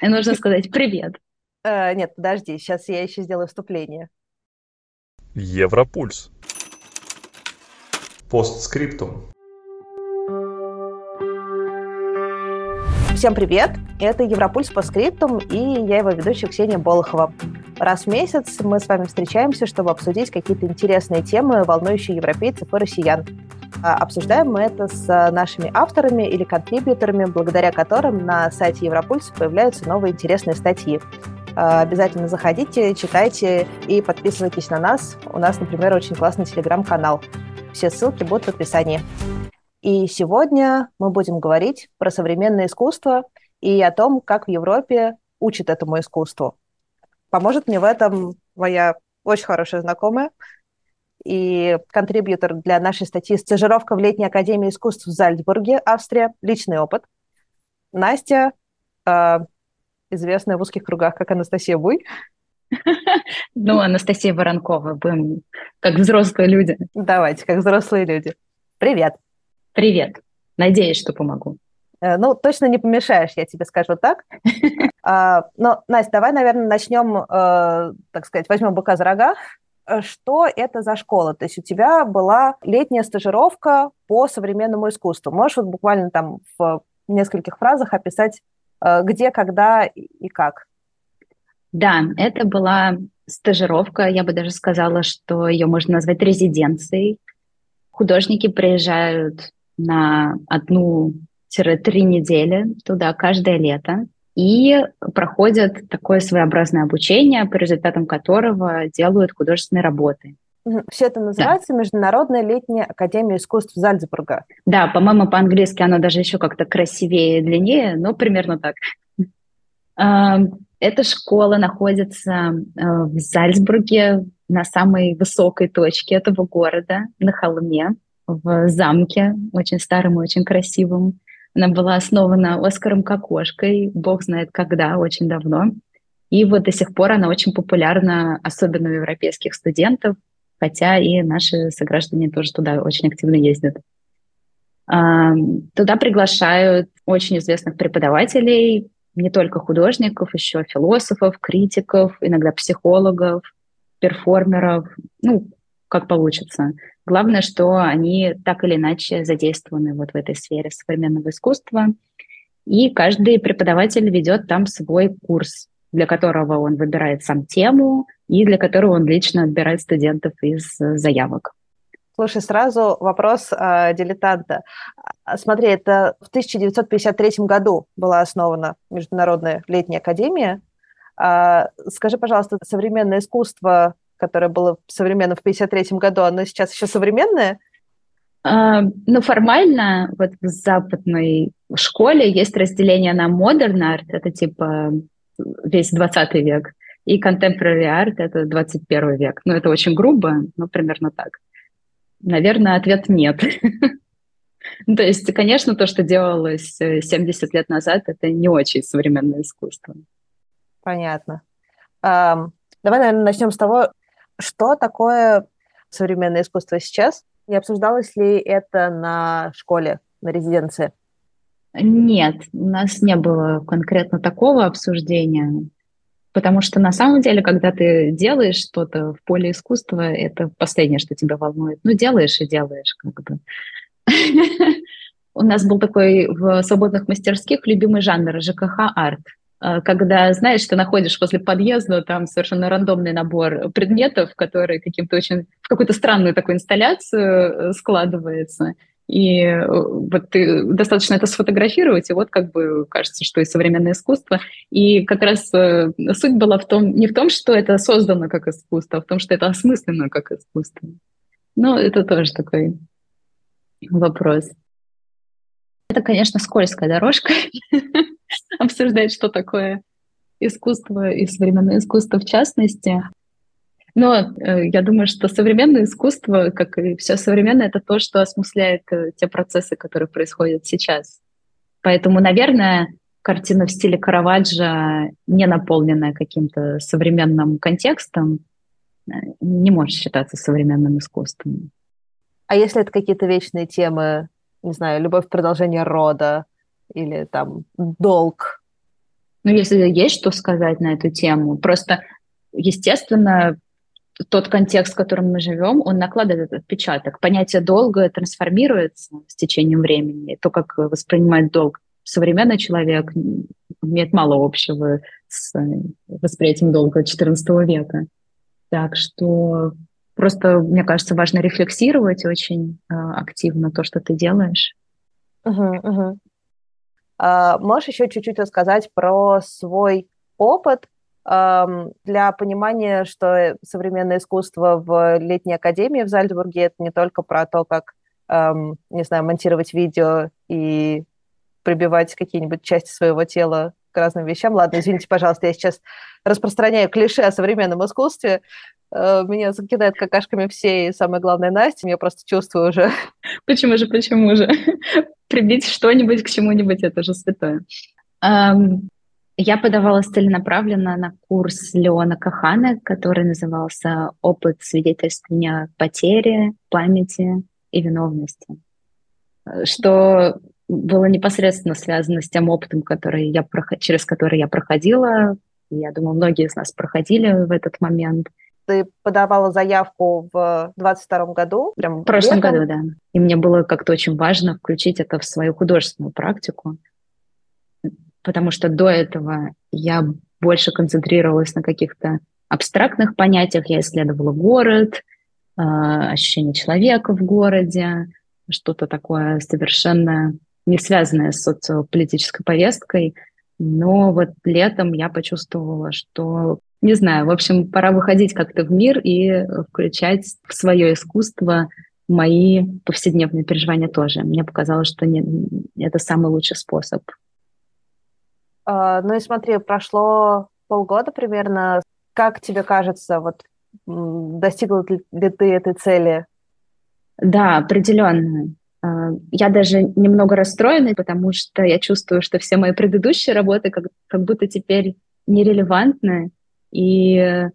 И нужно сказать «привет». Э, нет, подожди, сейчас я еще сделаю вступление. Европульс. Постскриптум. Всем привет! Это Европульс по скриптум, и я его ведущая Ксения Болохова. Раз в месяц мы с вами встречаемся, чтобы обсудить какие-то интересные темы, волнующие европейцев и россиян. А обсуждаем мы это с нашими авторами или контрибьюторами, благодаря которым на сайте Европульса появляются новые интересные статьи. А, обязательно заходите, читайте и подписывайтесь на нас. У нас, например, очень классный телеграм-канал. Все ссылки будут в описании. И сегодня мы будем говорить про современное искусство и о том, как в Европе учат этому искусству. Поможет мне в этом моя очень хорошая знакомая, и контрибьютор для нашей статьи «Стажировка в летней академии искусств в Зальцбурге, Австрия. Личный опыт». Настя, э, известная в узких кругах как Анастасия Буй. Ну, Анастасия Воронкова, будем как взрослые люди. Давайте, как взрослые люди. Привет. Привет. Надеюсь, что помогу. Э, ну, точно не помешаешь, я тебе скажу так. А, но, Настя, давай, наверное, начнем, э, так сказать, возьмем быка за рога. Э, что это за школа? То есть у тебя была летняя стажировка по современному искусству. Можешь вот буквально там в нескольких фразах описать, где, когда и как? Да, это была стажировка, я бы даже сказала, что ее можно назвать резиденцией. Художники приезжают на одну-три недели туда каждое лето и проходят такое своеобразное обучение, по результатам которого делают художественные работы. Все это называется да. Международная летняя академия искусств Зальцбурга. Да, по-моему, по-английски оно даже еще как-то красивее и длиннее, но примерно так. А, эта школа находится а, в Зальцбурге, на самой высокой точке этого города, на холме, в замке, очень старым и очень красивым. Она была основана Оскаром Кокошкой, бог знает когда, очень давно. И вот до сих пор она очень популярна, особенно у европейских студентов, хотя и наши сограждане тоже туда очень активно ездят. Туда приглашают очень известных преподавателей, не только художников, еще философов, критиков, иногда психологов, перформеров, ну, как получится. Главное, что они так или иначе задействованы вот в этой сфере современного искусства. И каждый преподаватель ведет там свой курс, для которого он выбирает сам тему и для которого он лично отбирает студентов из заявок. Слушай, сразу вопрос э, дилетанта. А, смотри, это в 1953 году была основана Международная летняя академия. Э, скажи, пожалуйста, современное искусство которое было современно в 1953 году, оно сейчас еще современное? Uh, ну, формально вот в западной школе есть разделение на modern art, это типа весь 20 век, и contemporary art — это 21 век. Ну, это очень грубо, но примерно так. Наверное, ответ нет. То есть, конечно, то, что делалось 70 лет назад, это не очень современное искусство. Понятно. Давай, наверное, начнем с того, что такое современное искусство сейчас? Не обсуждалось ли это на школе, на резиденции? Нет, у нас не было конкретно такого обсуждения, потому что на самом деле, когда ты делаешь что-то в поле искусства, это последнее, что тебя волнует. Ну, делаешь и делаешь, как бы. У нас был такой в свободных мастерских любимый жанр ЖКХ-арт. А, когда, знаешь, ты находишь возле подъезда там совершенно рандомный набор предметов, которые каким-то очень в какую-то странную такую инсталляцию э, складывается. И э, вот ты достаточно это сфотографировать, и вот как бы кажется, что и современное искусство. И как раз э, суть была в том, не в том, что это создано как искусство, а в том, что это осмысленно как искусство. Ну, это тоже такой вопрос. Это, конечно, скользкая дорожка. обсуждать, что такое искусство и современное искусство в частности. Но э, я думаю, что современное искусство, как и все современное, это то, что осмысляет э, те процессы, которые происходят сейчас. Поэтому, наверное, картина в стиле Караваджо, не наполненная каким-то современным контекстом, э, не может считаться современным искусством. А если это какие-то вечные темы, не знаю, любовь продолжения рода, или там долг. Ну, если есть что сказать на эту тему, просто, естественно, тот контекст, в котором мы живем, он накладывает этот отпечаток. Понятие долга трансформируется с течением времени. То, как воспринимает долг современный человек, имеет мало общего с восприятием долга XIV века. Так что просто, мне кажется, важно рефлексировать очень э, активно то, что ты делаешь. Угу, угу. А, можешь еще чуть-чуть рассказать про свой опыт для понимания, что современное искусство в летней академии в Зальцбурге это не только про то, как, не знаю, монтировать видео и прибивать какие-нибудь части своего тела к разным вещам. Ладно, извините, пожалуйста, я сейчас распространяю клише о современном искусстве. Э, меня закидают какашками все, и самое главное, Настя, я просто чувствую уже. Почему же, почему же? Прибить что-нибудь к чему-нибудь, это же святое. Я подавалась целенаправленно на курс Леона Кахана, который назывался «Опыт свидетельствования потери, памяти и виновности», что было непосредственно связано с тем опытом, который я, через который я проходила. Я думаю, многие из нас проходили в этот момент. Ты подавала заявку в 22 году? Прям в прошлом летом? году, да. И мне было как-то очень важно включить это в свою художественную практику потому что до этого я больше концентрировалась на каких-то абстрактных понятиях. Я исследовала город, а, ощущение человека в городе, что-то такое совершенно не связанное с социополитической повесткой. Но вот летом я почувствовала, что, не знаю, в общем, пора выходить как-то в мир и включать в свое искусство мои повседневные переживания тоже. Мне показалось, что не, это самый лучший способ а, ну и смотри, прошло полгода примерно. Как тебе кажется, вот достигла ли ты этой цели? Да, определенно. А, я даже немного расстроена, потому что я чувствую, что все мои предыдущие работы как, как будто теперь нерелевантны. И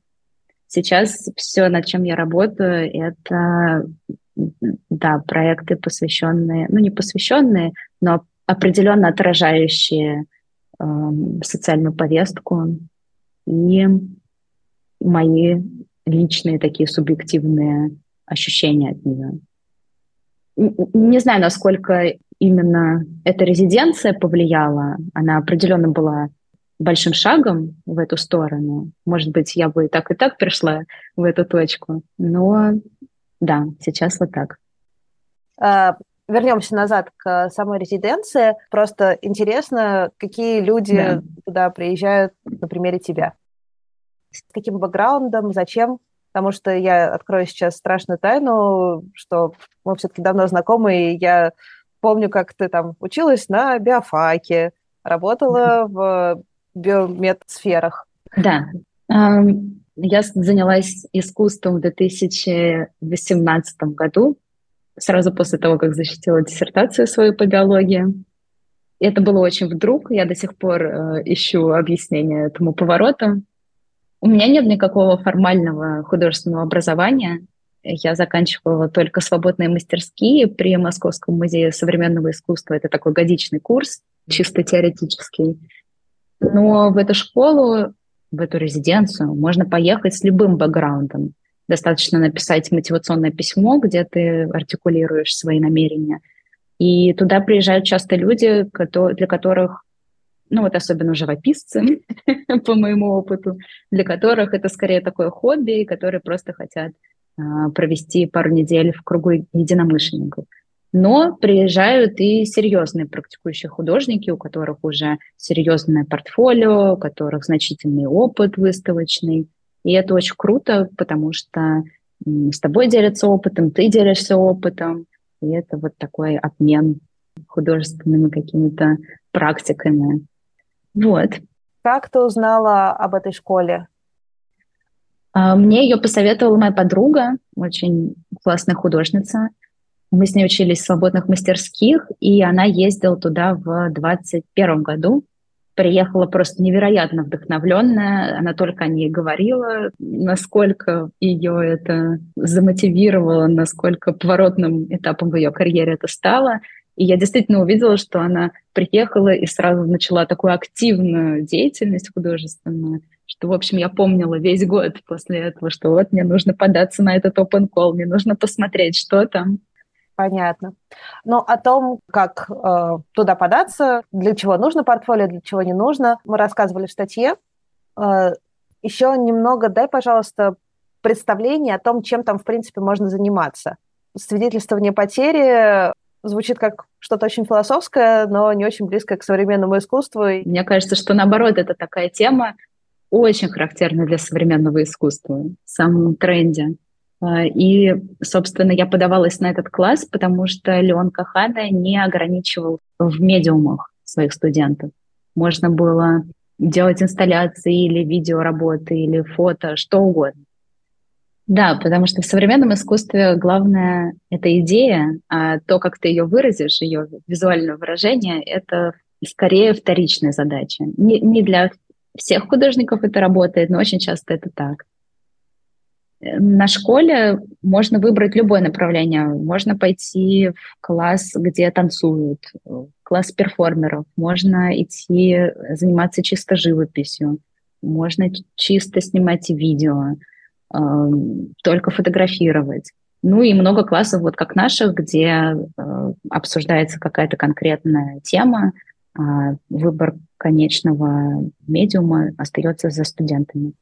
сейчас все, над чем я работаю, это да, проекты, посвященные, ну не посвященные, но определенно отражающие социальную повестку и мои личные такие субъективные ощущения от нее. Не знаю, насколько именно эта резиденция повлияла. Она определенно была большим шагом в эту сторону. Может быть, я бы и так, и так пришла в эту точку. Но да, сейчас вот так. А, вернемся назад к самой резиденции. Просто интересно, какие люди да. туда приезжают на примере тебя. С каким бэкграундом, зачем? Потому что я открою сейчас страшную тайну, что мы все-таки давно знакомы, и я помню, как ты там училась на биофаке, работала в биомедсферах. Да. Я занялась искусством в 2018 году сразу после того, как защитила диссертацию свою по биологии. И это было очень вдруг, я до сих пор э, ищу объяснение этому повороту. У меня нет никакого формального художественного образования. Я заканчивала только свободные мастерские при Московском музее современного искусства. Это такой годичный курс, чисто теоретический. Но в эту школу, в эту резиденцию можно поехать с любым бэкграундом. Достаточно написать мотивационное письмо, где ты артикулируешь свои намерения. И туда приезжают часто люди, для которых, ну вот особенно живописцы, по моему опыту, для которых это скорее такое хобби, которые просто хотят а, провести пару недель в кругу единомышленников. Но приезжают и серьезные практикующие художники, у которых уже серьезное портфолио, у которых значительный опыт выставочный, и это очень круто, потому что с тобой делятся опытом, ты делишься опытом, и это вот такой обмен художественными какими-то практиками. Вот. Как ты узнала об этой школе? А, мне ее посоветовала моя подруга, очень классная художница. Мы с ней учились в свободных мастерских, и она ездила туда в 21 году приехала просто невероятно вдохновленная. Она только о ней говорила, насколько ее это замотивировало, насколько поворотным этапом в ее карьере это стало. И я действительно увидела, что она приехала и сразу начала такую активную деятельность художественную, что, в общем, я помнила весь год после этого, что вот мне нужно податься на этот open call, мне нужно посмотреть, что там. Понятно. Но о том, как э, туда податься, для чего нужно портфолио, для чего не нужно, мы рассказывали в статье. Э, еще немного дай, пожалуйста, представление о том, чем там, в принципе, можно заниматься. Свидетельствование потери звучит как что-то очень философское, но не очень близкое к современному искусству. Мне кажется, что наоборот, это такая тема очень характерна для современного искусства, в самом тренде. А, и, собственно, я подавалась на этот класс, потому что Леон Кахана не ограничивал в медиумах своих студентов. Можно было делать инсталляции или видеоработы, или фото, что угодно. Да, потому что в современном искусстве главное — это идея, а то, как ты ее выразишь, ее визуальное выражение, это скорее вторичная задача. Не, не для всех художников это работает, но очень часто это так. На школе можно выбрать любое направление. Можно пойти в класс, где танцуют, класс перформеров. Можно идти заниматься чисто живописью. Можно чисто снимать видео только фотографировать. Ну и много классов, вот как наших, где э, обсуждается какая-то конкретная тема, а выбор конечного медиума остается за студентами.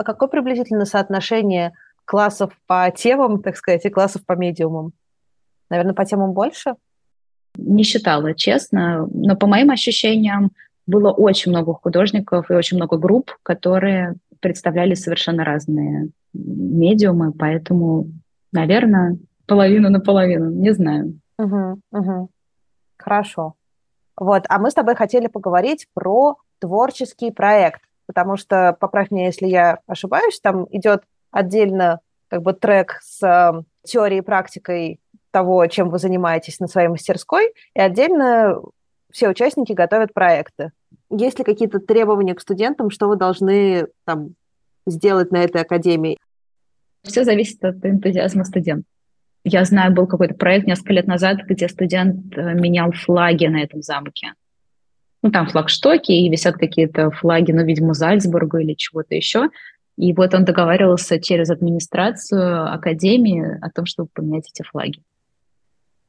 А какое приблизительно соотношение классов по темам, так сказать, и классов по медиумам? Наверное, по темам больше? Не считала, честно, но по моим ощущениям было очень много художников и очень много групп, которые представляли совершенно разные медиумы, поэтому, наверное, половину на половину, не знаю. Угу, угу. Хорошо. Вот, а мы с тобой хотели поговорить про творческий проект, потому что, поправь меня, если я ошибаюсь, там идет отдельно как бы трек с э, теорией и практикой того, чем вы занимаетесь на своей мастерской, и отдельно все участники готовят проекты. Есть ли какие-то требования к студентам, что вы должны там, сделать на этой академии? Все зависит от энтузиазма студента. Я знаю, был какой-то проект несколько лет назад, где студент э, менял флаги на этом замке. Ну, там флагштоки, и висят какие-то флаги, ну, видимо, Зальцбурга или чего-то еще. И вот он договаривался через администрацию академии о том, чтобы поменять эти флаги.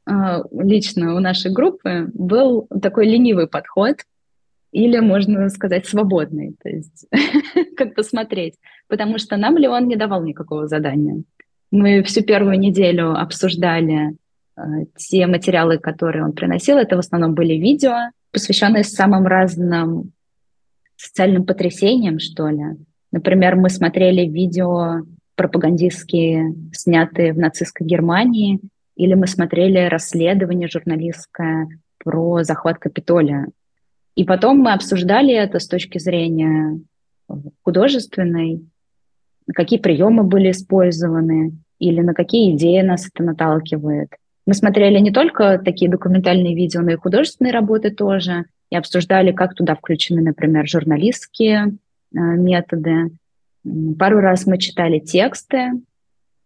А, лично у нашей группы был такой ленивый подход – или, можно сказать, свободный, то есть как посмотреть, потому что нам Леон не давал никакого задания. Мы всю первую неделю обсуждали э, те материалы, которые он приносил, это в основном были видео, посвященные самым разным социальным потрясениям, что ли. Например, мы смотрели видео пропагандистские, снятые в нацистской Германии, или мы смотрели расследование журналистское про захват Капитолия и потом мы обсуждали это с точки зрения художественной, какие приемы были использованы или на какие идеи нас это наталкивает. Мы смотрели не только такие документальные видео, но и художественные работы тоже, и обсуждали, как туда включены, например, журналистские э, методы. Пару раз мы читали тексты.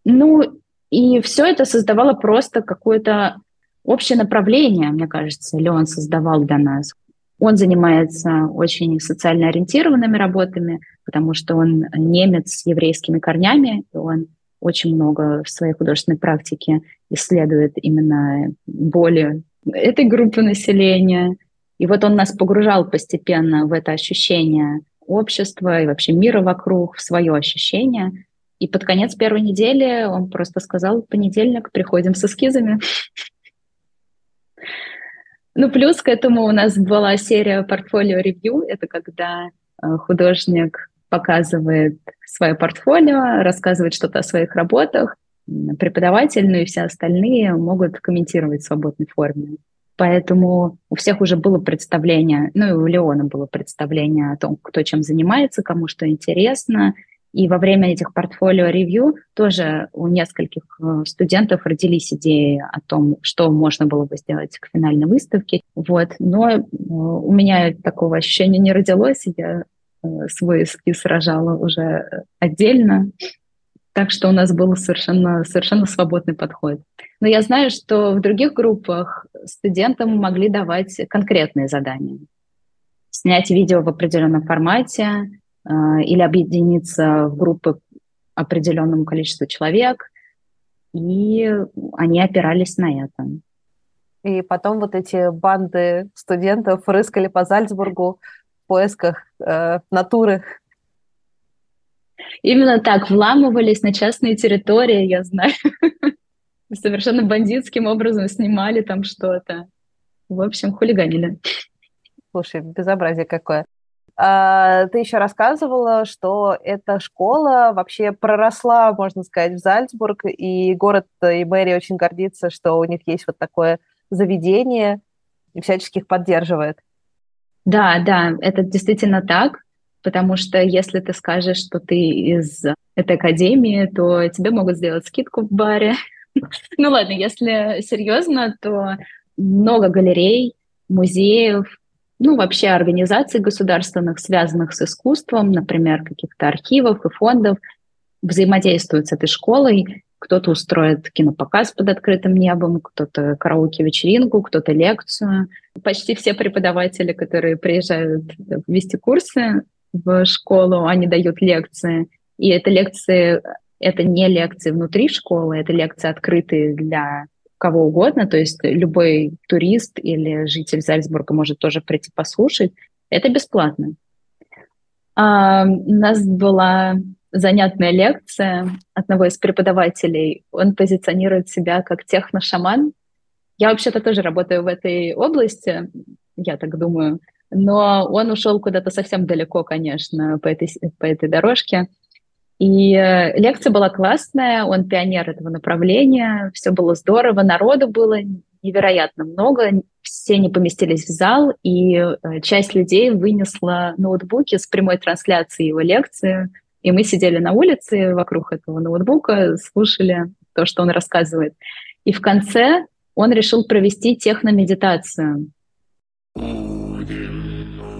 Ну, и все это создавало просто какое-то общее направление, мне кажется, Леон создавал для нас. Он занимается очень социально ориентированными работами, потому что он немец с еврейскими корнями, и он очень много в своей художественной практике исследует именно боли этой группы населения. И вот он нас погружал постепенно в это ощущение общества и вообще мира вокруг, в свое ощущение. И под конец первой недели он просто сказал, понедельник, приходим с эскизами. Ну, плюс к этому у нас была серия портфолио ревью. Это когда э, художник показывает свое портфолио, рассказывает что-то о своих работах. Преподаватель, ну и все остальные могут комментировать в свободной форме. Поэтому у всех уже было представление, ну и у Леона было представление о том, кто чем занимается, кому что интересно, и во время этих портфолио-ревью тоже у нескольких э, студентов родились идеи о том, что можно было бы сделать к финальной выставке. Вот. Но э, у меня такого ощущения не родилось, я свой эскиз сражала уже отдельно. Так что у нас был совершенно, совершенно свободный подход. Но я знаю, что в других группах студентам могли давать конкретные задания. Снять видео в определенном формате э, или объединиться в группы определенному количеству человек, и они опирались на это. И потом вот эти банды студентов рыскали по Зальцбургу поисках э, натуры. Именно так, вламывались на частные территории, я знаю. Совершенно бандитским образом снимали там что-то. В общем, хулиганили. Слушай, безобразие какое. А, ты еще рассказывала, что эта школа вообще проросла, можно сказать, в Зальцбург, и город и мэрия очень гордится, что у них есть вот такое заведение и всячески их поддерживает. Да, да, это действительно так, потому что если ты скажешь, что ты из этой академии, то тебе могут сделать скидку в баре. Ну ладно, если серьезно, то много галерей, музеев, ну, вообще организаций государственных, связанных с искусством, например, каких-то архивов и фондов, взаимодействуют с этой школой. Кто-то устроит кинопоказ под открытым небом, кто-то караоке-вечеринку, кто-то лекцию. Почти все преподаватели, которые приезжают вести курсы в школу, они дают лекции. И это лекции, это не лекции внутри школы, это лекции открытые для кого угодно, то есть любой турист или житель Зальцбурга может тоже прийти послушать. Это бесплатно. А, у нас была занятная лекция одного из преподавателей. Он позиционирует себя как техно-шаман. Я вообще-то тоже работаю в этой области, я так думаю, но он ушел куда-то совсем далеко, конечно, по этой, по этой дорожке. И э, лекция была классная, он пионер этого направления, все было здорово, народу было невероятно много, все не поместились в зал, и э, часть людей вынесла ноутбуки с прямой трансляцией его лекции, и мы сидели на улице вокруг этого ноутбука, слушали то, что он рассказывает. И в конце он решил провести техномедитацию.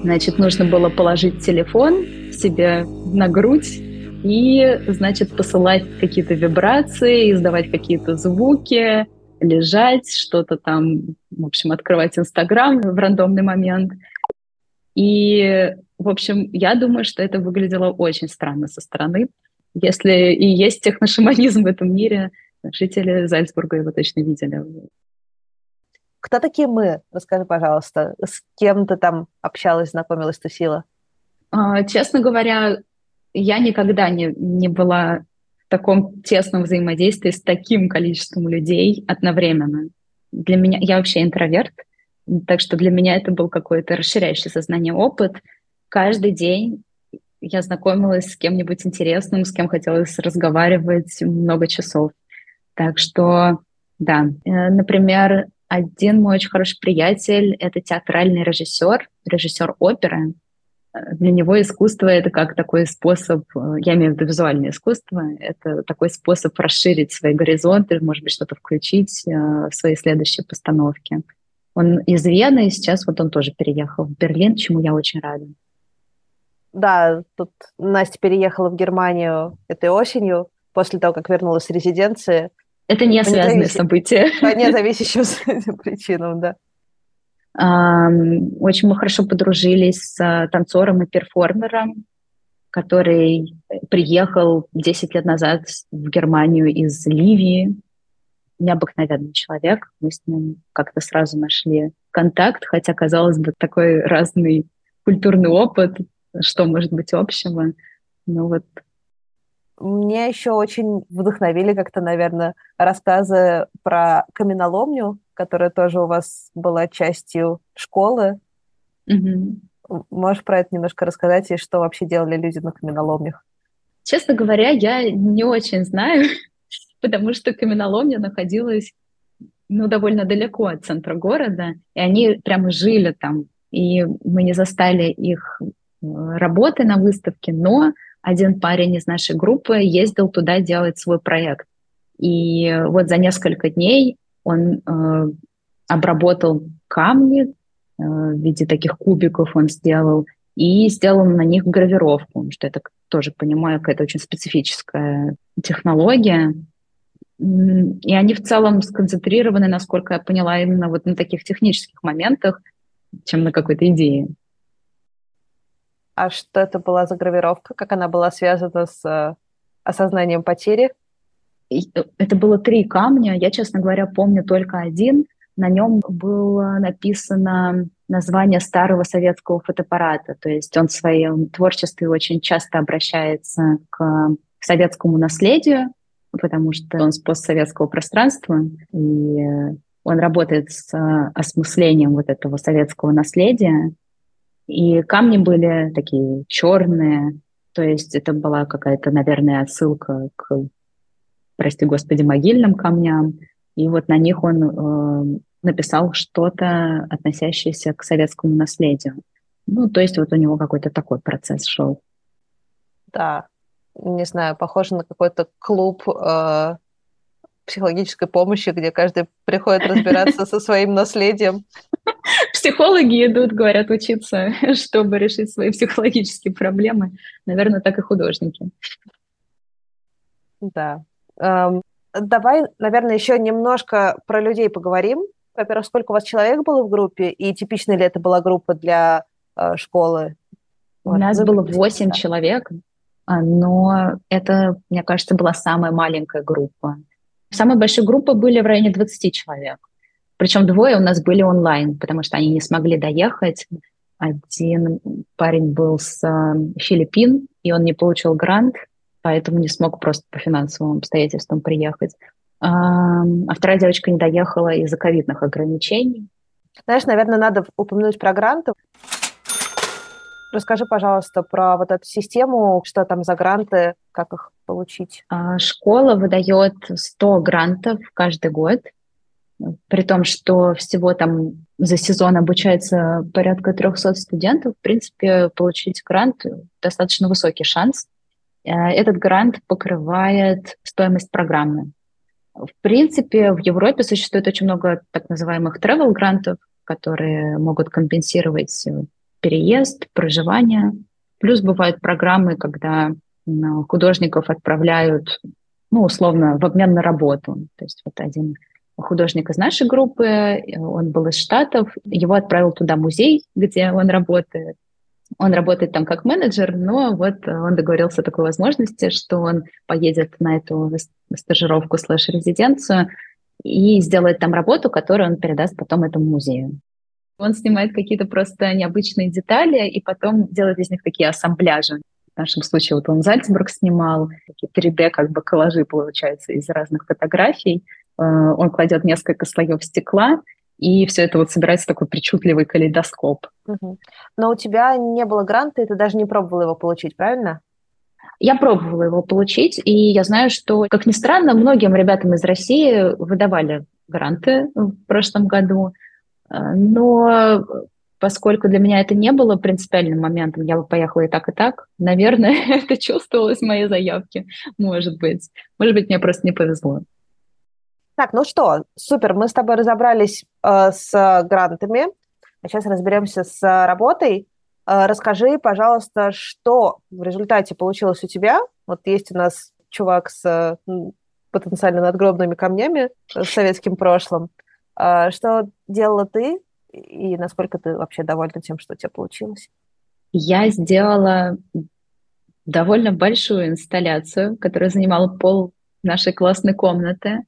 Значит, нужно было положить телефон себе на грудь и, значит, посылать какие-то вибрации, издавать какие-то звуки, лежать, что-то там, в общем, открывать Инстаграм в рандомный момент. И, в общем, я думаю, что это выглядело очень странно со стороны. Если и есть техношаманизм в этом мире, жители Зальцбурга его точно видели. Кто такие мы? Расскажи, пожалуйста, с кем ты там общалась, знакомилась, тусила? А, честно говоря, я никогда не, не была в таком тесном взаимодействии с таким количеством людей одновременно. Для меня, я вообще интроверт, так что для меня это был какой-то расширяющий сознание опыт. Каждый день я знакомилась с кем-нибудь интересным, с кем хотелось разговаривать много часов. Так что, да, э, например, один мой очень хороший приятель — это театральный режиссер, режиссер оперы, для него искусство — это как такой способ, э, я имею в виду визуальное искусство, это такой способ расширить свои горизонты, может быть, что-то включить э, в свои следующие постановки. Он из Вены, и сейчас вот он тоже переехал в Берлин, чему я очень рада. Да, тут Настя переехала в Германию этой осенью, после того, как вернулась с резиденции. Это не связанные события. По независящим причинам, да. Очень мы хорошо подружились с э, танцором и перформером, который приехал 10 лет назад в Германию из Ливии. Необыкновенный человек. Мы с ним как-то сразу нашли контакт, хотя, казалось бы, такой разный культурный опыт, что может быть общего. Ну вот меня еще очень вдохновили как-то, наверное, рассказы про каменоломню, которая тоже у вас была частью школы. Mm-hmm. Можешь про это немножко рассказать и что вообще делали люди на каменоломнях? Честно говоря, я не очень знаю, потому что каменоломня находилась ну, довольно далеко от центра города, и они прямо жили там, и мы не застали их работы на выставке, но один парень из нашей группы ездил туда делать свой проект. И вот за несколько дней он э, обработал камни э, в виде таких кубиков он сделал и сделал на них гравировку, что это тоже понимаю, какая-то очень специфическая технология. И они в целом сконцентрированы, насколько я поняла, именно вот на таких технических моментах, чем на какой-то идее. А что это была за гравировка? Как она была связана с э, осознанием потери? Э, это было три камня. Я, честно говоря, помню только один. На нем было написано название старого советского фотоаппарата. То есть он в своем творчестве очень часто обращается к советскому наследию, потому что он с постсоветского пространства, и он работает с осмыслением вот этого советского наследия. И камни были такие черные, то есть это была какая-то, наверное, отсылка к, прости господи, могильным камням. И вот на них он э, написал что-то, относящееся к советскому наследию. Ну, то есть вот у него какой-то такой процесс шел. Да, не знаю, похоже на какой-то клуб э, психологической помощи, где каждый приходит разбираться со своим наследием. Психологи идут, говорят, учиться, чтобы решить свои психологические проблемы. Наверное, так и художники. Да. Эм, давай, наверное, еще немножко про людей поговорим. Во-первых, сколько у вас человек было в группе, и типичная ли это была группа для э, школы? У вот. нас было 8 человек, а, но это, мне кажется, была самая маленькая группа. Самая большая группа были в районе 20 человек. Причем двое у нас были онлайн, потому что они не смогли доехать. Один парень был с э, Филиппин, и он не получил грант, поэтому не смог просто по финансовым обстоятельствам приехать. А вторая девочка не доехала из-за ковидных ограничений. Знаешь, наверное, надо упомянуть про гранты. Расскажи, пожалуйста, про вот эту систему, что там за гранты, как их получить. А, школа выдает 100 грантов каждый год при том, что всего там за сезон обучается порядка 300 студентов, в принципе, получить грант достаточно высокий шанс. Э, этот грант покрывает стоимость программы. В принципе, в Европе существует очень много так называемых travel грантов, которые могут компенсировать переезд, проживание. Плюс бывают программы, когда художников отправляют, ну, условно, в обмен на работу. То есть вот один художник из нашей группы, он был из Штатов, его отправил туда музей, где он работает. Он работает там как менеджер, но вот он договорился о такой возможности, что он поедет на эту стажировку слэш-резиденцию и сделает там работу, которую он передаст потом этому музею. Он снимает какие-то просто необычные детали и потом делает из них такие ассамбляжи. В нашем случае вот он Зальцбург снимал, такие 3D как бы коллажи получаются из разных фотографий. Э, он кладет несколько слоев стекла, и все это вот собирается такой причудливый калейдоскоп. Угу. Но у тебя не было гранта, и ты даже не пробовала его получить, правильно? Я пробовала его получить, и я знаю, что, как ни странно, многим ребятам из России выдавали гранты в прошлом году, но поскольку для меня это не было принципиальным моментом, я бы поехала и так, и так, наверное, это чувствовалось в моей заявке, может быть. Может быть, мне просто не повезло. Так, ну что, супер, мы с тобой разобрались э, с грантами, а сейчас разберемся с работой. Э, расскажи, пожалуйста, что в результате получилось у тебя? Вот есть у нас чувак с э, потенциально надгробными камнями с советским прошлым. Э, что делала ты и насколько ты вообще довольна тем, что у тебя получилось? Я сделала довольно большую инсталляцию, которая занимала пол нашей классной комнаты.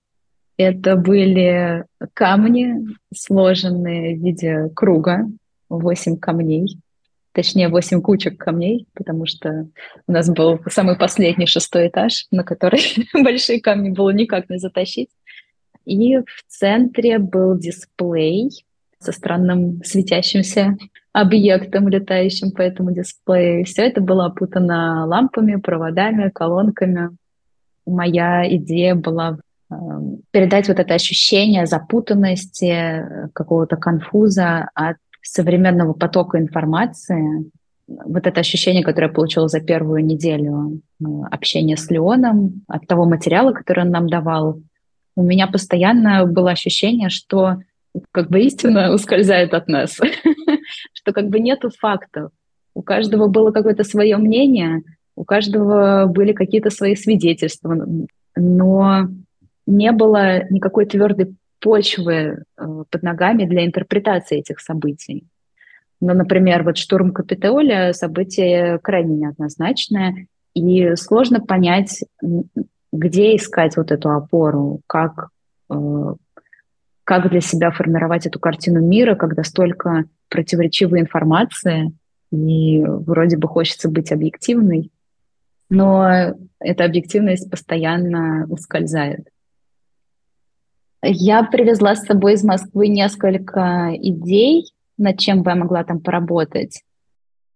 Это были камни, сложенные в виде круга, восемь камней, точнее восемь кучек камней, потому что у нас был самый последний шестой этаж, на который большие камни было никак не затащить. И в центре был дисплей со странным светящимся объектом, летающим по этому дисплею. Все это было опутано лампами, проводами, колонками. Моя идея была Эм, передать вот это ощущение запутанности, э, какого-то конфуза от современного потока информации. Вот это ощущение, которое я получила за первую неделю э, общения с Леоном, от того материала, который он нам давал, у меня постоянно было ощущение, что как бы истина ускользает от нас, что как бы нету фактов. у каждого было какое-то свое мнение, у каждого были какие-то свои свидетельства, но не было никакой твердой почвы э, под ногами для интерпретации этих событий. Но, например, вот штурм Капитолия — событие крайне неоднозначное, и сложно понять, где искать вот эту опору, как, э, как для себя формировать эту картину мира, когда столько противоречивой информации, и вроде бы хочется быть объективной, но эта объективность постоянно ускользает. Я привезла с собой из Москвы несколько идей, над чем бы я могла там поработать.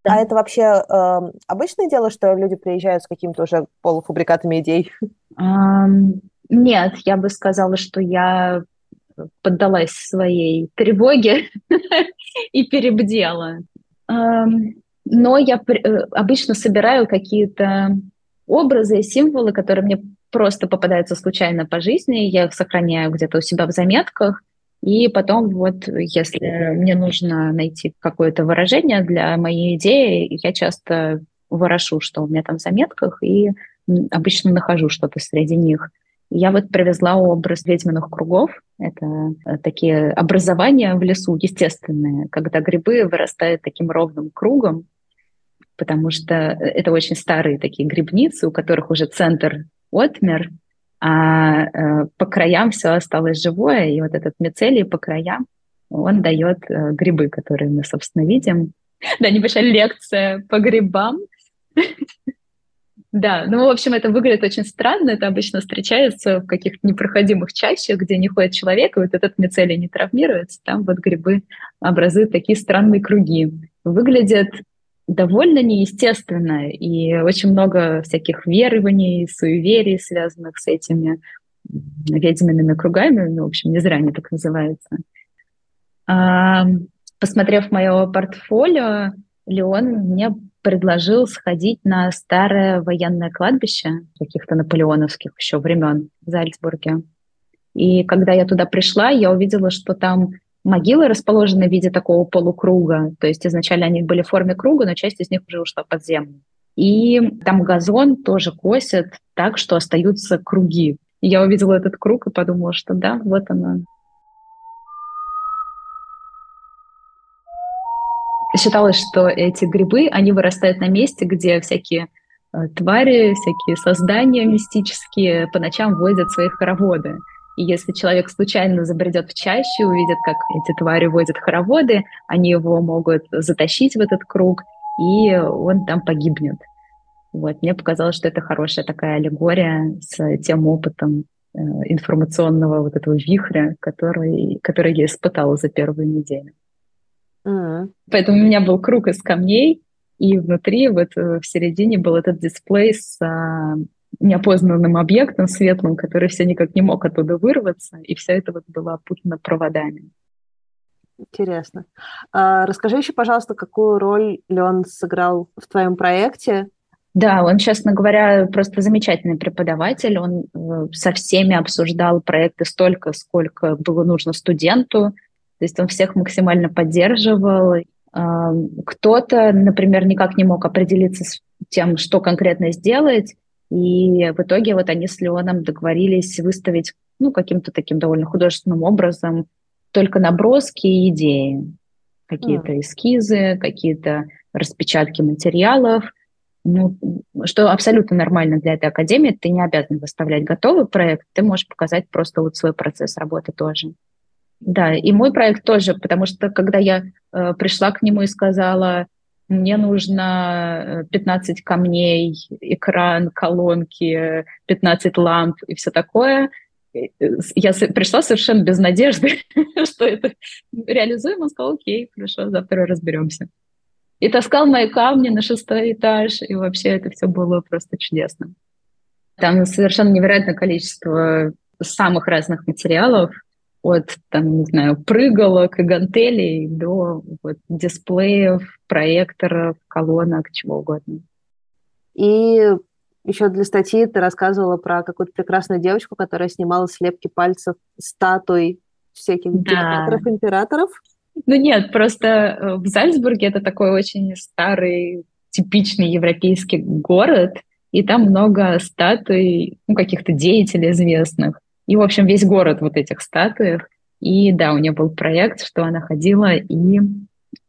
А это вообще э, обычное дело, что люди приезжают с какими-то уже полуфабрикатами идей? Um, нет, я бы сказала, что я поддалась своей тревоге и перебдела. Um, но я э, обычно собираю какие-то образы и символы, которые мне просто попадаются случайно по жизни, я их сохраняю где-то у себя в заметках, и потом вот, если мне нужно найти какое-то выражение для моей идеи, я часто ворошу, что у меня там в заметках, и обычно нахожу что-то среди них. Я вот привезла образ ведьминых кругов. Это э, такие образования в лесу естественные, когда грибы вырастают таким ровным кругом, потому что это очень старые такие грибницы, у которых уже центр отмер, а э, по краям все осталось живое, и вот этот мицелий по краям, он дает э, грибы, которые мы, собственно, видим. Да, небольшая лекция по грибам. Да, ну, в общем, это выглядит очень странно. Это обычно встречается в каких-то непроходимых чащах, где не ходит человек, и вот этот мицелий не травмируется. Там вот грибы образуют такие странные круги. Выглядят довольно неестественно, и очень много всяких верований, суеверий, связанных с этими ведьмиными кругами, ну, в общем, не зря они так называются. А, посмотрев мое портфолио, Леон мне предложил сходить на старое военное кладбище каких-то наполеоновских еще времен в Зальцбурге. И когда я туда пришла, я увидела, что там могилы расположены в виде такого полукруга. То есть изначально они были в форме круга, но часть из них уже ушла под землю. И там газон тоже косят так, что остаются круги. И я увидела этот круг и подумала, что да, вот она. Считалось, что эти грибы, они вырастают на месте, где всякие э, твари, всякие создания мистические по ночам водят свои хороводы. И если человек случайно забредет в чащу, увидит, как эти твари водят хороводы, они его могут затащить в этот круг, и он там погибнет. Вот. Мне показалось, что это хорошая такая аллегория с тем опытом э, информационного вот этого вихря, который, который я испытала за первую неделю. Mm-hmm. Поэтому у меня был круг из камней, и внутри, вот э, в середине был этот дисплей с а, неопознанным объектом светлым, который все никак не мог оттуда вырваться, и все это вот было опутано проводами. Интересно. А, расскажи еще, пожалуйста, какую роль Леон сыграл в твоем проекте? Да, он, честно говоря, просто замечательный преподаватель. Он э, со всеми обсуждал проекты столько, сколько было нужно студенту. То есть он всех максимально поддерживал. Кто-то, например, никак не мог определиться с тем, что конкретно сделать, и в итоге вот они с Леоном договорились выставить ну, каким-то таким довольно художественным образом только наброски и идеи. Какие-то mm. эскизы, какие-то распечатки материалов. Ну, что абсолютно нормально для этой академии. Ты не обязан выставлять готовый проект, ты можешь показать просто вот свой процесс работы тоже. Да, и мой проект тоже, потому что когда я э, пришла к нему и сказала, мне нужно 15 э, камней, экран, колонки, 15 ламп и все такое. Я пришла совершенно без надежды, что это реализуем. Он сказал, окей, хорошо, завтра разберемся. И таскал мои камни на шестой этаж, и вообще это все было просто чудесно. Там совершенно невероятное количество самых разных материалов, от, там, не знаю, прыгалок и гантелей до вот, дисплеев, проекторов, колонок, чего угодно. И еще для статьи ты рассказывала про какую-то прекрасную девочку, которая снимала слепки пальцев статуй всяких да. диктаторов, императоров. Ну нет, просто э, в Зальцбурге это такой очень старый, типичный европейский город, и там много статуй ну, каких-то деятелей известных. И, в общем, весь город вот этих статуях. И да, у нее был проект, что она ходила и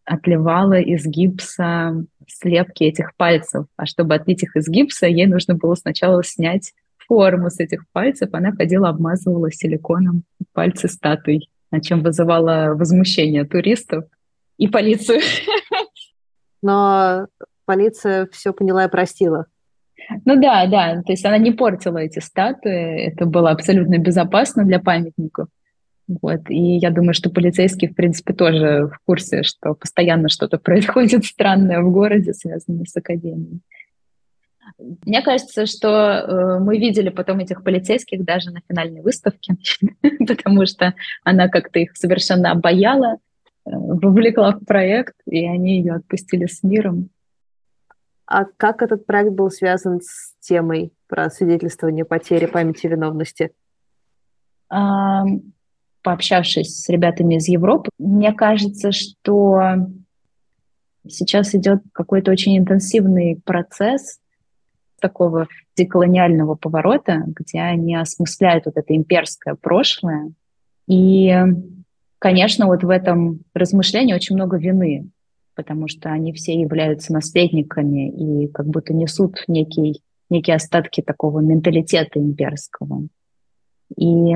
отливала из гипса слепки этих пальцев. А чтобы отлить их из гипса, ей нужно было сначала снять форму с этих пальцев. Она ходила, обмазывала силиконом пальцы статуй, на чем вызывала возмущение туристов и полицию. Но полиция все поняла и простила. Ну да, да, то есть она не портила эти статуи, это было абсолютно безопасно для памятников. Вот. И я думаю, что полицейские, в принципе, тоже в курсе, что постоянно что-то происходит странное в городе, связанное с академией. Мне кажется, что э, мы видели потом этих полицейских даже на финальной выставке, потому что она как-то их совершенно обаяла, э, вовлекла в проект, и они ее отпустили с миром. А как этот проект был связан с темой про свидетельствование потери памяти виновности? пообщавшись с ребятами из Европы, мне кажется, что сейчас идет какой-то очень интенсивный процесс такого деколониального поворота, где они осмысляют вот это имперское прошлое. И, конечно, вот в этом размышлении очень много вины, потому что они все являются наследниками и как будто несут некий, некие остатки такого менталитета имперского. И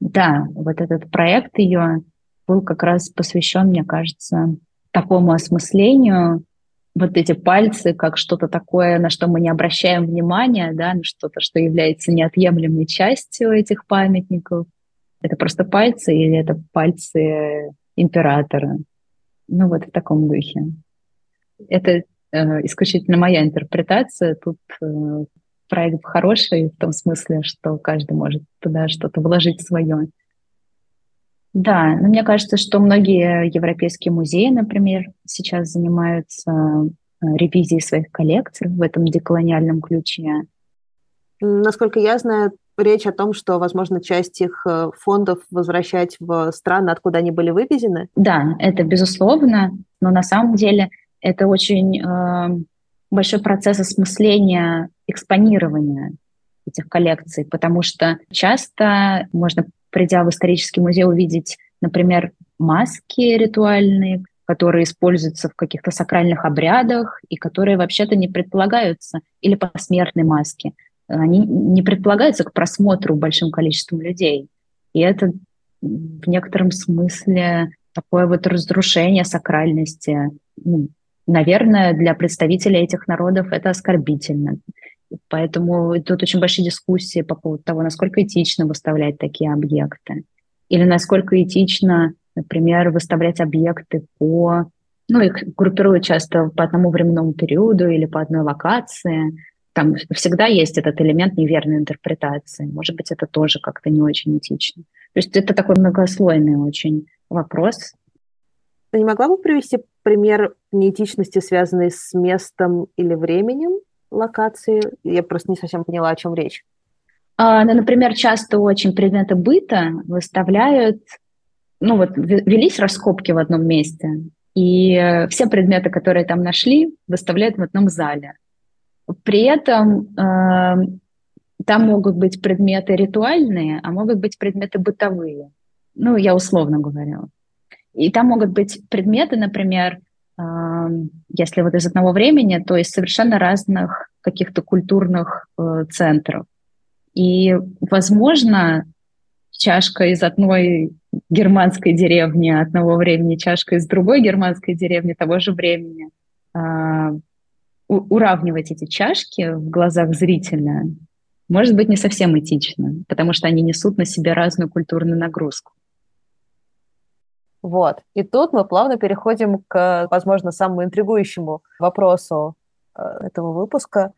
да, вот этот проект ее был как раз посвящен, мне кажется, такому осмыслению, вот эти пальцы как что-то такое, на что мы не обращаем внимания, да, на что-то, что является неотъемлемой частью этих памятников. Это просто пальцы или это пальцы императора? Ну вот в таком духе. Это э, исключительно моя интерпретация. Тут э, проект хороший в том смысле, что каждый может туда что-то вложить свое. Да, но мне кажется, что многие европейские музеи, например, сейчас занимаются э, ревизией своих коллекций в этом деколониальном ключе. Насколько я знаю, речь о том, что, возможно, часть их э, фондов возвращать в страны, откуда они были вывезены? Да, это безусловно, но на самом деле это очень э, большой процесс осмысления экспонирования этих коллекций, потому что часто можно, придя в исторический музей, увидеть, например, маски ритуальные, которые используются в каких-то сакральных обрядах и которые вообще-то не предполагаются, или посмертные маски. Они не предполагаются к просмотру большим количеством людей. И это в некотором смысле такое вот разрушение сакральности, ну, наверное, для представителей этих народов это оскорбительно. Поэтому тут очень большие дискуссии по поводу того, насколько этично выставлять такие объекты. Или насколько этично, например, выставлять объекты по... Ну, их группируют часто по одному временному периоду или по одной локации. Там всегда есть этот элемент неверной интерпретации. Может быть, это тоже как-то не очень этично. То есть это такой многослойный очень вопрос. Ты не могла бы привести пример неэтичности, связанной с местом или временем локации? Я просто не совсем поняла, о чем речь. А, ну, например, часто очень предметы быта выставляют, ну вот велись раскопки в одном месте, и все предметы, которые там нашли, выставляют в одном зале. При этом э, там могут быть предметы ритуальные, а могут быть предметы бытовые. Ну, я условно говорю. И там могут быть предметы, например, если вот из одного времени, то из совершенно разных каких-то культурных э, центров. И, возможно, чашка из одной германской деревни одного времени, чашка из другой германской деревни того же времени. Уравнивать эти чашки в глазах зрителя может быть не совсем этично, потому что они несут на себе разную культурную нагрузку. Вот. И тут мы плавно переходим к, возможно, самому интригующему вопросу э, этого выпуска.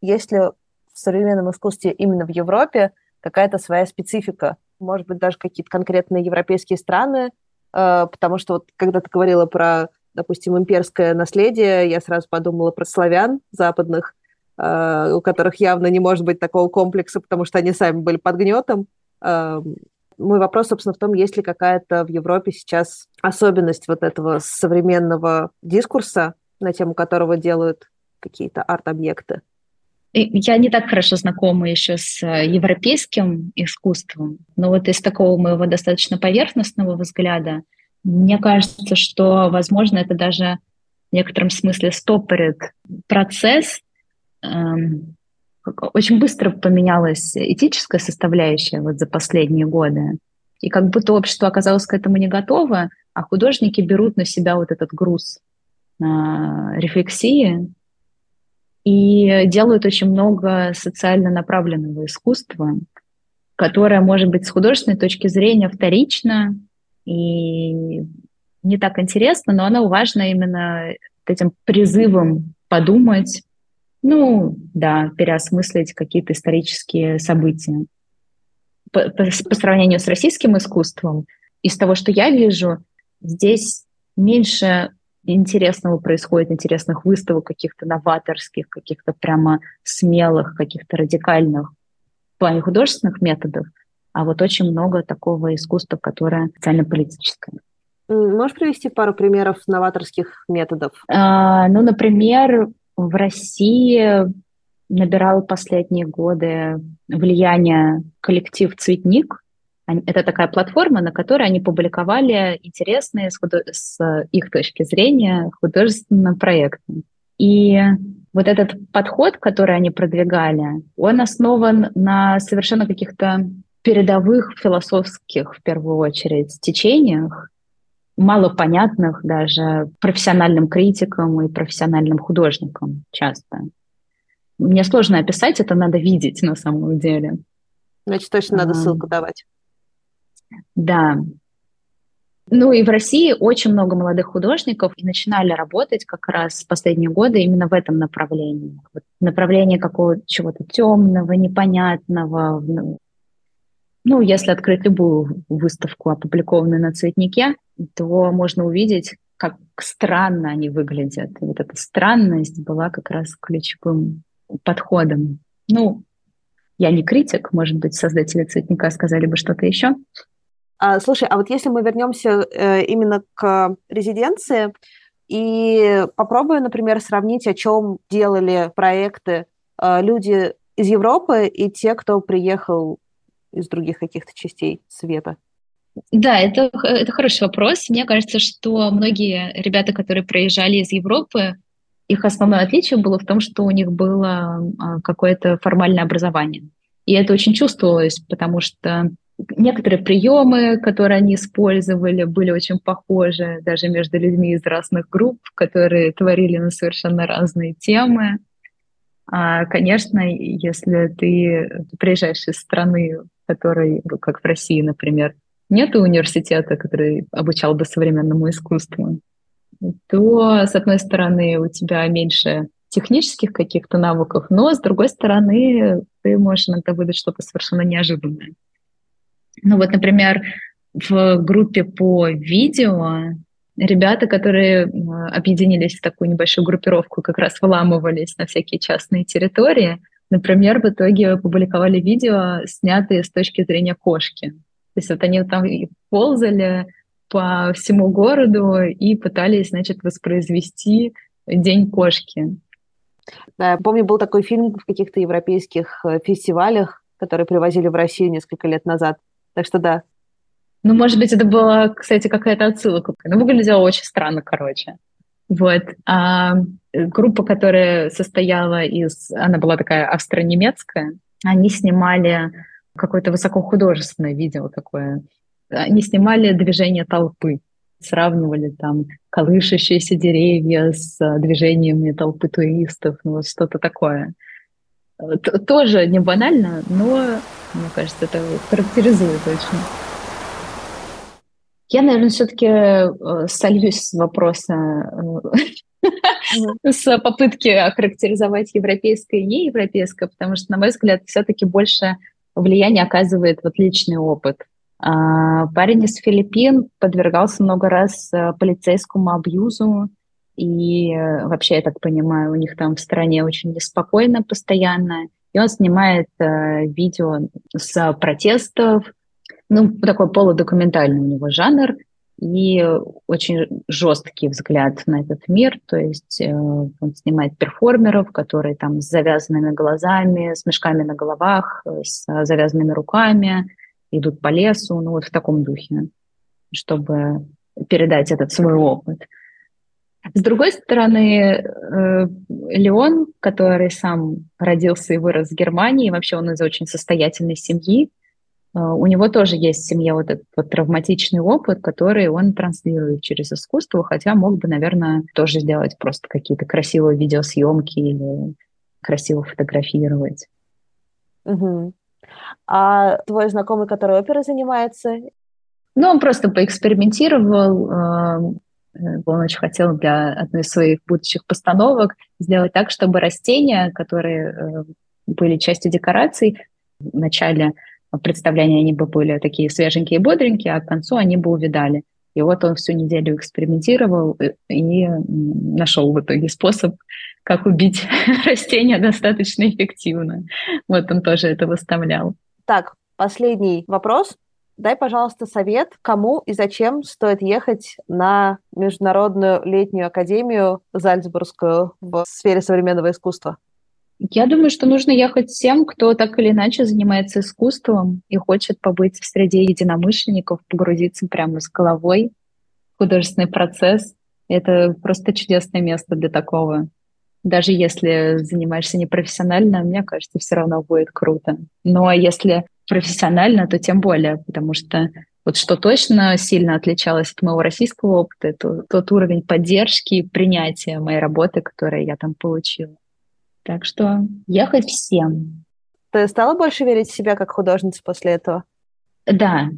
Есть ли в современном искусстве именно в Европе какая-то своя специфика? Может быть, даже какие-то конкретные европейские страны? Э, потому что вот когда ты говорила про, допустим, имперское наследие, я сразу подумала про славян западных, э, у которых явно не может быть такого комплекса, потому что они сами были под гнетом Мой вопрос, собственно, в том, есть ли какая-то в Европе сейчас особенность вот этого современного дискурса, на тему которого делают какие-то арт-объекты. Я не так хорошо знакома еще с э, европейским искусством, но вот из такого моего достаточно поверхностного взгляда, мне кажется, что, возможно, это даже в некотором смысле стопорит процесс. Эм, очень быстро поменялась этическая составляющая вот за последние годы. И как будто общество оказалось к этому не готово, а художники берут на себя вот этот груз э, рефлексии, и делают очень много социально направленного искусства, которое может быть с художественной точки зрения вторично и не так интересно, но оно важно именно этим призывом подумать, ну, да, переосмыслить какие-то исторические события. По, по, по сравнению с российским искусством, из того, что я вижу, здесь меньше интересного происходит, интересных выставок, каких-то новаторских, каких-то прямо смелых, каких-то радикальных в плане художественных методов, а вот очень много такого искусства, которое социально-политическое. Можешь привести пару примеров новаторских методов? А, ну, например, в России набирал последние годы влияние коллектив «Цветник», это такая платформа, на которой они публиковали интересные с, худо... с их точки зрения художественные проекты. И вот этот подход, который они продвигали, он основан на совершенно каких-то передовых философских, в первую очередь, течениях, малопонятных даже профессиональным критикам и профессиональным художникам часто. Мне сложно описать, это надо видеть на самом деле. Значит, точно надо ссылку давать. Да. Ну и в России очень много молодых художников и начинали работать как раз в последние годы именно в этом направлении. Вот направление какого-то чего-то темного, непонятного. Ну, если открыть любую выставку, опубликованную на цветнике, то можно увидеть, как странно они выглядят. И вот эта странность была как раз ключевым подходом. Ну, я не критик, может быть, создатели цветника сказали бы что-то еще. А, слушай, а вот если мы вернемся э, именно к резиденции и попробуем, например, сравнить, о чем делали проекты э, люди из Европы и те, кто приехал из других каких-то частей света? Да, это, это хороший вопрос. Мне кажется, что многие ребята, которые проезжали из Европы, их основное отличие было в том, что у них было а, какое-то формальное образование. И это очень чувствовалось, потому что Некоторые приемы, которые они использовали, были очень похожи даже между людьми из разных групп, которые творили на совершенно разные темы. А, конечно, если ты приезжаешь из страны, в которой, как в России, например, нет университета, который обучал бы современному искусству, то, с одной стороны, у тебя меньше технических каких-то навыков, но, с другой стороны, ты можешь иногда выдать что-то совершенно неожиданное. Ну вот, например, в группе по видео ребята, которые объединились в такую небольшую группировку, как раз выламывались на всякие частные территории, например, в итоге опубликовали видео, снятые с точки зрения кошки. То есть вот они там ползали по всему городу и пытались, значит, воспроизвести День кошки. Да, я помню, был такой фильм в каких-то европейских э, фестивалях, которые привозили в Россию несколько лет назад. Так что да. Ну, может быть, это была, кстати, какая-то отсылка. Ну, выглядело очень странно, короче. Вот. А группа, которая состояла из... Она была такая австро-немецкая. Они снимали какое-то высокохудожественное видео такое. Они снимали движение толпы. Сравнивали там колышащиеся деревья с движениями толпы туристов. Ну, вот что-то такое. Тоже не банально, но мне кажется, это характеризует очень. Я, наверное, все-таки э, сольюсь с вопроса, э, с попытки охарактеризовать европейское и неевропейское, потому что, на мой взгляд, все-таки больше влияние оказывает вот личный опыт. А, парень из Филиппин подвергался много раз э, полицейскому абьюзу, и вообще, я так понимаю, у них там в стране очень неспокойно постоянно, и он снимает видео с протестов. Ну, такой полудокументальный у него жанр и очень жесткий взгляд на этот мир. То есть э, он снимает перформеров, которые там с завязанными глазами, с мешками на головах, с завязанными руками, идут по лесу, ну вот в таком духе, чтобы передать этот свой опыт. С другой стороны, э, Леон, который сам родился и вырос в Германии, вообще он из очень состоятельной семьи, э, у него тоже есть в семье вот этот вот травматичный опыт, который он транслирует через искусство, хотя мог бы, наверное, тоже сделать просто какие-то красивые видеосъемки или красиво фотографировать. Угу. А твой знакомый, который оперой занимается? Ну, он просто поэкспериментировал, э, Э, он очень хотел для одной из своих будущих постановок сделать так, чтобы растения, которые э, были частью декораций, в начале представления они бы были такие свеженькие и бодренькие, а к концу они бы увидали. И вот он всю неделю экспериментировал и нашел в итоге способ, как убить растения достаточно эффективно. Вот он тоже это выставлял. Так, последний вопрос. Дай, пожалуйста, совет, кому и зачем стоит ехать на Международную летнюю академию Зальцбургскую в сфере современного искусства. Я думаю, что нужно ехать всем, кто так или иначе занимается искусством и хочет побыть в среде единомышленников, погрузиться прямо с головой в художественный процесс. Это просто чудесное место для такого. Даже если занимаешься непрофессионально, мне кажется, все равно будет круто. Но если профессионально, то тем более, потому что вот что точно сильно отличалось от моего российского опыта, это тот уровень поддержки и принятия моей работы, которую я там получила. Так что ехать всем. Ты стала больше верить в себя как художница после этого? Да.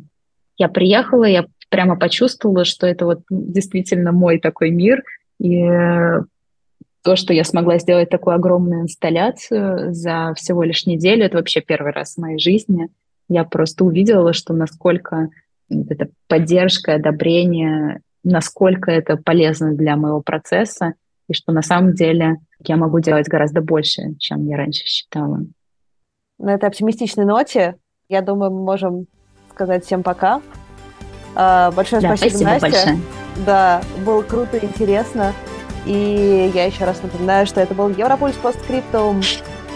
Я приехала, я прямо почувствовала, что это вот действительно мой такой мир, и то, что я смогла сделать такую огромную инсталляцию за всего лишь неделю, это вообще первый раз в моей жизни. Я просто увидела, что насколько эта поддержка, одобрение, насколько это полезно для моего процесса, и что на самом деле я могу делать гораздо больше, чем я раньше считала. На этой оптимистичной ноте, я думаю, мы можем сказать всем пока. А, большое да, спасибо, спасибо Настя. Большое. Да, было круто, интересно. И я еще раз напоминаю, что это был Европульс Постскриптум.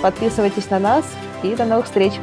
Подписывайтесь на нас и до новых встреч.